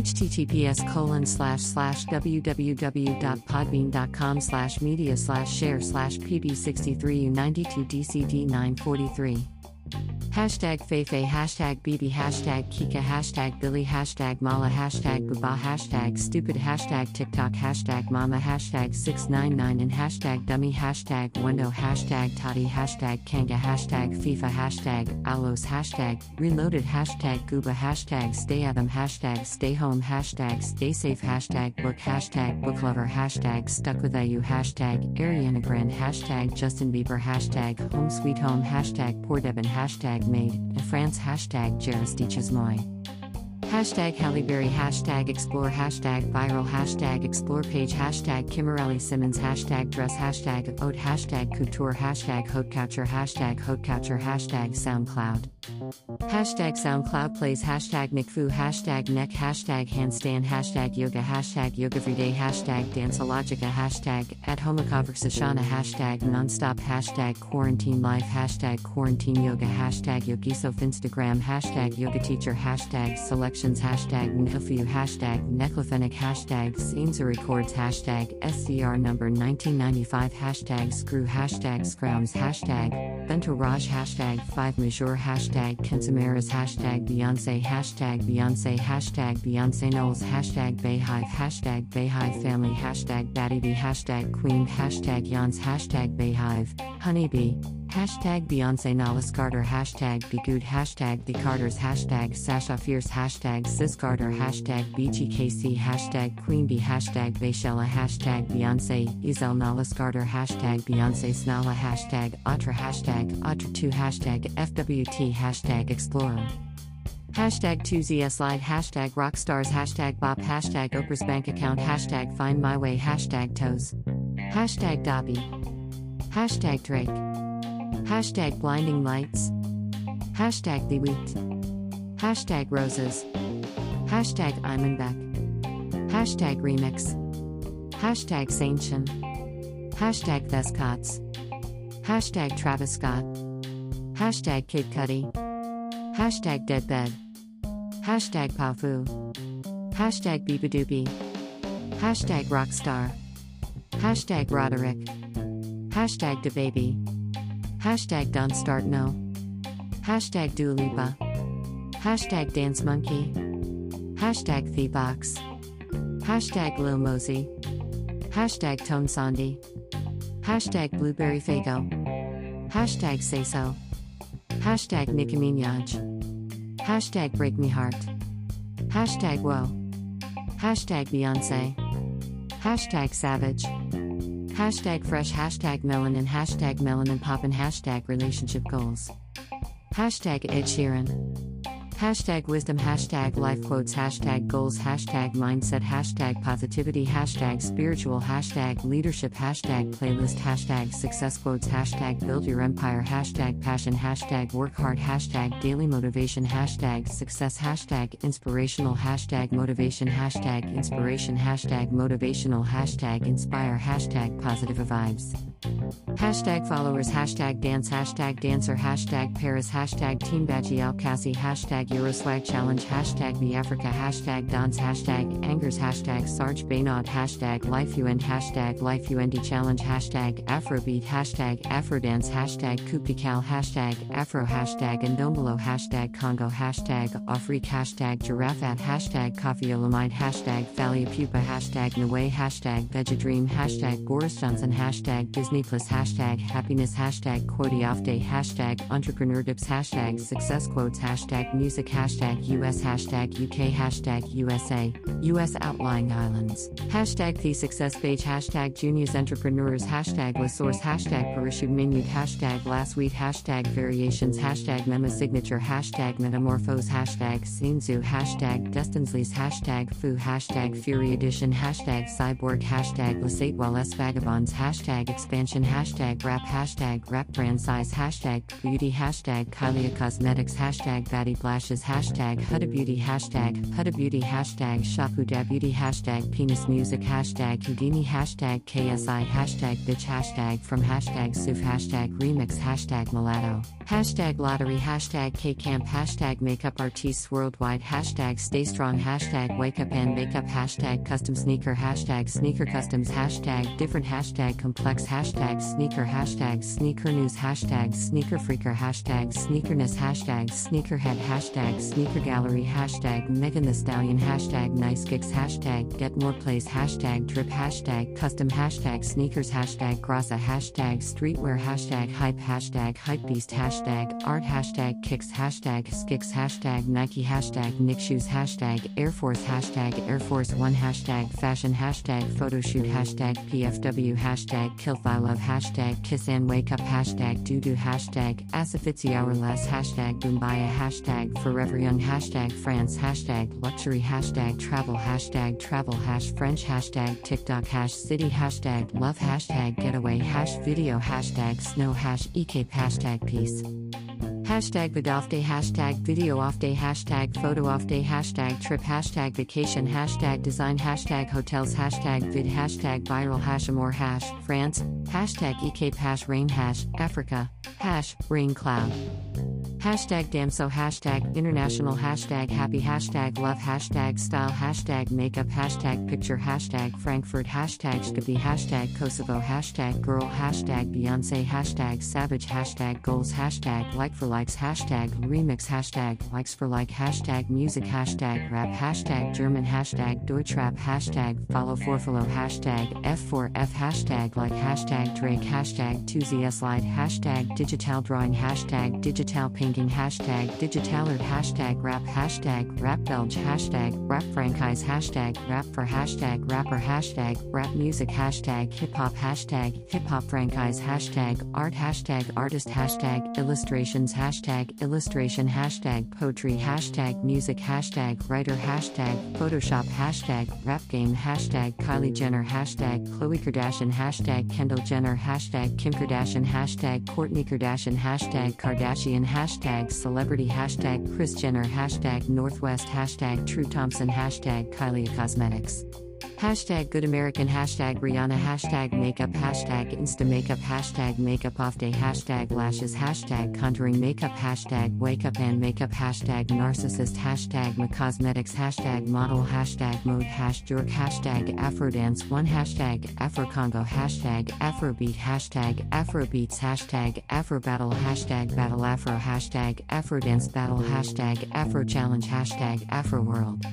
https colon slash slash www.podbean.com slash media slash share slash pb63u92dcd943 Hashtag Feifei, hashtag BB, hashtag Kika, hashtag Billy, hashtag Mala, hashtag Buba, hashtag Stupid, hashtag TikTok, hashtag Mama, hashtag 699 and hashtag Dummy, hashtag Wendo, hashtag Toddy, hashtag Kanga, hashtag FIFA, hashtag Alos, hashtag Reloaded, hashtag Gooba, hashtag Stay Adam, hashtag Stay Home, hashtag Stay Safe, hashtag Book, hashtag Book Lover, hashtag Stuck With You, hashtag Ariana Grande, hashtag Justin Bieber, hashtag Home Sweet Home, hashtag Poor Devin, hashtag Made, and France, hashtag Jaristiches Moi. Hashtag Halle hashtag explore, hashtag viral, hashtag explore page, hashtag Kimberly Simmons, hashtag dress, hashtag oat, hashtag couture, hashtag haute couture, hashtag haute couture, hashtag SoundCloud. Hashtag SoundCloud plays, hashtag NickFu, hashtag neck, hashtag handstand, hashtag yoga, hashtag yoga everyday, hashtag danceologica, hashtag at homoconversationa, hashtag nonstop, hashtag quarantine life, hashtag quarantine yoga, hashtag yogisof Instagram, hashtag yoga teacher, hashtag selections, hashtag nilfu, hashtag neclofenic, hashtag scenes records, hashtag SCR number 1995, hashtag screw, hashtag scrounds, hashtag Bentourage, hashtag 5 Majour, hashtag Kensamaras, hashtag Beyonce, hashtag Beyonce, hashtag Beyonce Knowles, hashtag Beyhive, hashtag Beyhive Family, hashtag Battybee, hashtag Queen, hashtag Yans, hashtag Beyhive, Honeybee, hashtag Beyonce Nollis Carter, hashtag Be Good, hashtag The Carters, hashtag Sasha Fierce, hashtag Sis Carter, hashtag BGKC, hashtag Queen Bee, hashtag Bayshella, hashtag Beyonce, Ezel Nollis Carter, hashtag Beyonce Snala, hashtag Atra, hashtag Atra2, hashtag FWT, hashtag Explorer. Hashtag Toosie Slide, hashtag Rockstars, hashtag Bop, hashtag Oprah's Bank Account, hashtag Find My Way, hashtag Toes, hashtag Dobby, hashtag Drake, hashtag Blinding Lights, hashtag The Wheat, hashtag Roses, hashtag Imanbek, hashtag Remix, hashtag Saintchen, hashtag Thescots, hashtag Travis Scott, hashtag Kid Cudi, hashtag Deadbed, hashtag Powfu, hashtag beabadoobee, hashtag Rockstar, hashtag Roderick, hashtag DaBaby, hashtag Don't Start No, hashtag Dua Lipa, hashtag Dance Monkey, hashtag Thebox, hashtag Lil Mosey, hashtag Tones and I, hashtag Blueberry Faygo, hashtag Say So, hashtag Nicki Minaj, hashtag Break Me Heart, hashtag Whoa, hashtag Beyonce, hashtag Savage, hashtag Fresh, hashtag Melanin, hashtag Melanin Poppin', hashtag Relationship Goals, hashtag Ed Sheeran. Hashtag wisdom, hashtag life quotes, hashtag goals, hashtag mindset, hashtag positivity, hashtag spiritual, hashtag leadership, hashtag playlist, hashtag success quotes, hashtag build your empire, hashtag passion, hashtag work hard, hashtag daily motivation, hashtag success, hashtag inspirational, hashtag motivation, hashtag inspiration, hashtag motivational, hashtag inspire, hashtag positive vibes. Hashtag followers, hashtag dance, hashtag dancer, hashtag Paris, hashtag Team Badgie Al hashtag Euroswag Challenge, hashtag Be Africa, hashtag Dance, hashtag Angers, hashtag Serge Beynaud, hashtag Life UN, hashtag Life UND Challenge, hashtag Afrobeat, hashtag Afrodance, hashtag Kupikal, hashtag Afro, hashtag Ndombolo, hashtag Congo, hashtag Afrique, hashtag Giraffe, hashtag Koffi Olomide, hashtag Thalia Pupa, hashtag Nwe, hashtag Vegedream, hashtag Boris Johnson, hashtag Disney Plus, hashtag Happiness, hashtag Quote Off Day, hashtag Entrepreneur Dips, hashtag Success Quotes, hashtag Music, hashtag US, hashtag UK, hashtag USA, US Outlying Islands, hashtag The Success Page, hashtag Juniors Entrepreneurs, hashtag La Source, hashtag Parachute Minute, hashtag Last Week, hashtag Variations, hashtag Mema Signature, hashtag Metamorphose, hashtag Sinzu, hashtag Destinsleys, hashtag Fu, hashtag Fury Edition, hashtag Cyborg, hashtag Lasate Wallace Vagabonds, hashtag Expand mansion hashtag rap hashtag rap brand size hashtag beauty hashtag Kylie Cosmetics hashtag Batty Blashes hashtag Huda Beauty hashtag Huda Beauty hashtag Shapuda Beauty hashtag Penis Music hashtag Houdini hashtag KSI hashtag bitch hashtag from hashtag Suf hashtag remix hashtag mulatto hashtag lottery hashtag K-camp hashtag makeup artists worldwide hashtag stay strong hashtag wake up and makeup hashtag custom sneaker hashtag sneaker customs hashtag different hashtag complex hashtag sneaker hashtag sneaker news hashtag sneaker freaker hashtag sneakerness hashtag sneakerhead hashtag sneaker gallery hashtag Megan Thee Stallion hashtag nice gigs hashtag get more plays hashtag drip hashtag custom hashtag sneakers hashtag grasa hashtag streetwear hashtag hype hashtag hypebeast hashtag art hashtag kicks hashtag skicks hashtag Nike hashtag Nick shoes hashtag Air Force hashtag Air Force One hashtag fashion hashtag photoshoot hashtag PFW hashtag kill love hashtag kiss and wake up hashtag doo doo hashtag Asafitzi hourless hashtag Boombaya hashtag forever young hashtag France hashtag luxury hashtag travel hashtag travel hash French hashtag TikTok hash city hashtag love hashtag getaway hash video hashtag snow hash EK hashtag peace. Hashtag vid off day, hashtag video off day, hashtag photo off day, hashtag trip, hashtag vacation, hashtag design, hashtag hotels, hashtag vid, hashtag viral, hashamore, hash, France, hashtag ecape, hash rain, hash, Africa, hash, rain cloud. Hashtag Damso, hashtag international, hashtag happy, hashtag love, hashtag style, hashtag makeup, hashtag picture, hashtag Frankfurt, hashtag Shkabi, hashtag Kosovo, hashtag girl, hashtag Beyonce, hashtag savage, hashtag goals, hashtag like for likes, hashtag remix, hashtag likes for like, hashtag music, hashtag rap, hashtag German, hashtag Deutschrap, hashtag follow for follow, hashtag F4F, hashtag like, hashtag Drake, hashtag Toosie Light, hashtag digital drawing, hashtag digital painting, hashtag digital art, hashtag rap, hashtag rap belge, hashtag rap franchise, hashtag rap for hashtag rapper, hashtag rap music, hashtag hip hop, hashtag hip hop franchise, hashtag art, hashtag artist, hashtag illustrations, hashtag illustration, hashtag poetry, hashtag music, hashtag writer, hashtag Photoshop, hashtag rap game, hashtag Kylie Jenner, hashtag Khloe Kardashian, hashtag Kendall Jenner, hashtag Kim Kardashian, hashtag Kourtney Kardashian, hashtag Kardashian, hashtag celebrity, hashtag Kris Jenner, hashtag Northwest, hashtag True Thompson, hashtag Kylie Cosmetics. Hashtag Good American, hashtag Rihanna, hashtag makeup, hashtag Insta makeup, hashtag makeup off day, hashtag lashes, hashtag contouring makeup, hashtag wake up and makeup, hashtag narcissist, hashtag cosmetics, hashtag model, hashtag mode, hashtag hashtag Afrodance, one hashtag Afro Congo, hashtag Afrobeat, hashtag Afrobeats, hashtag Afro battle, hashtag battle Afro, hashtag Afrodance battle, hashtag Afro challenge, hashtag Afro world.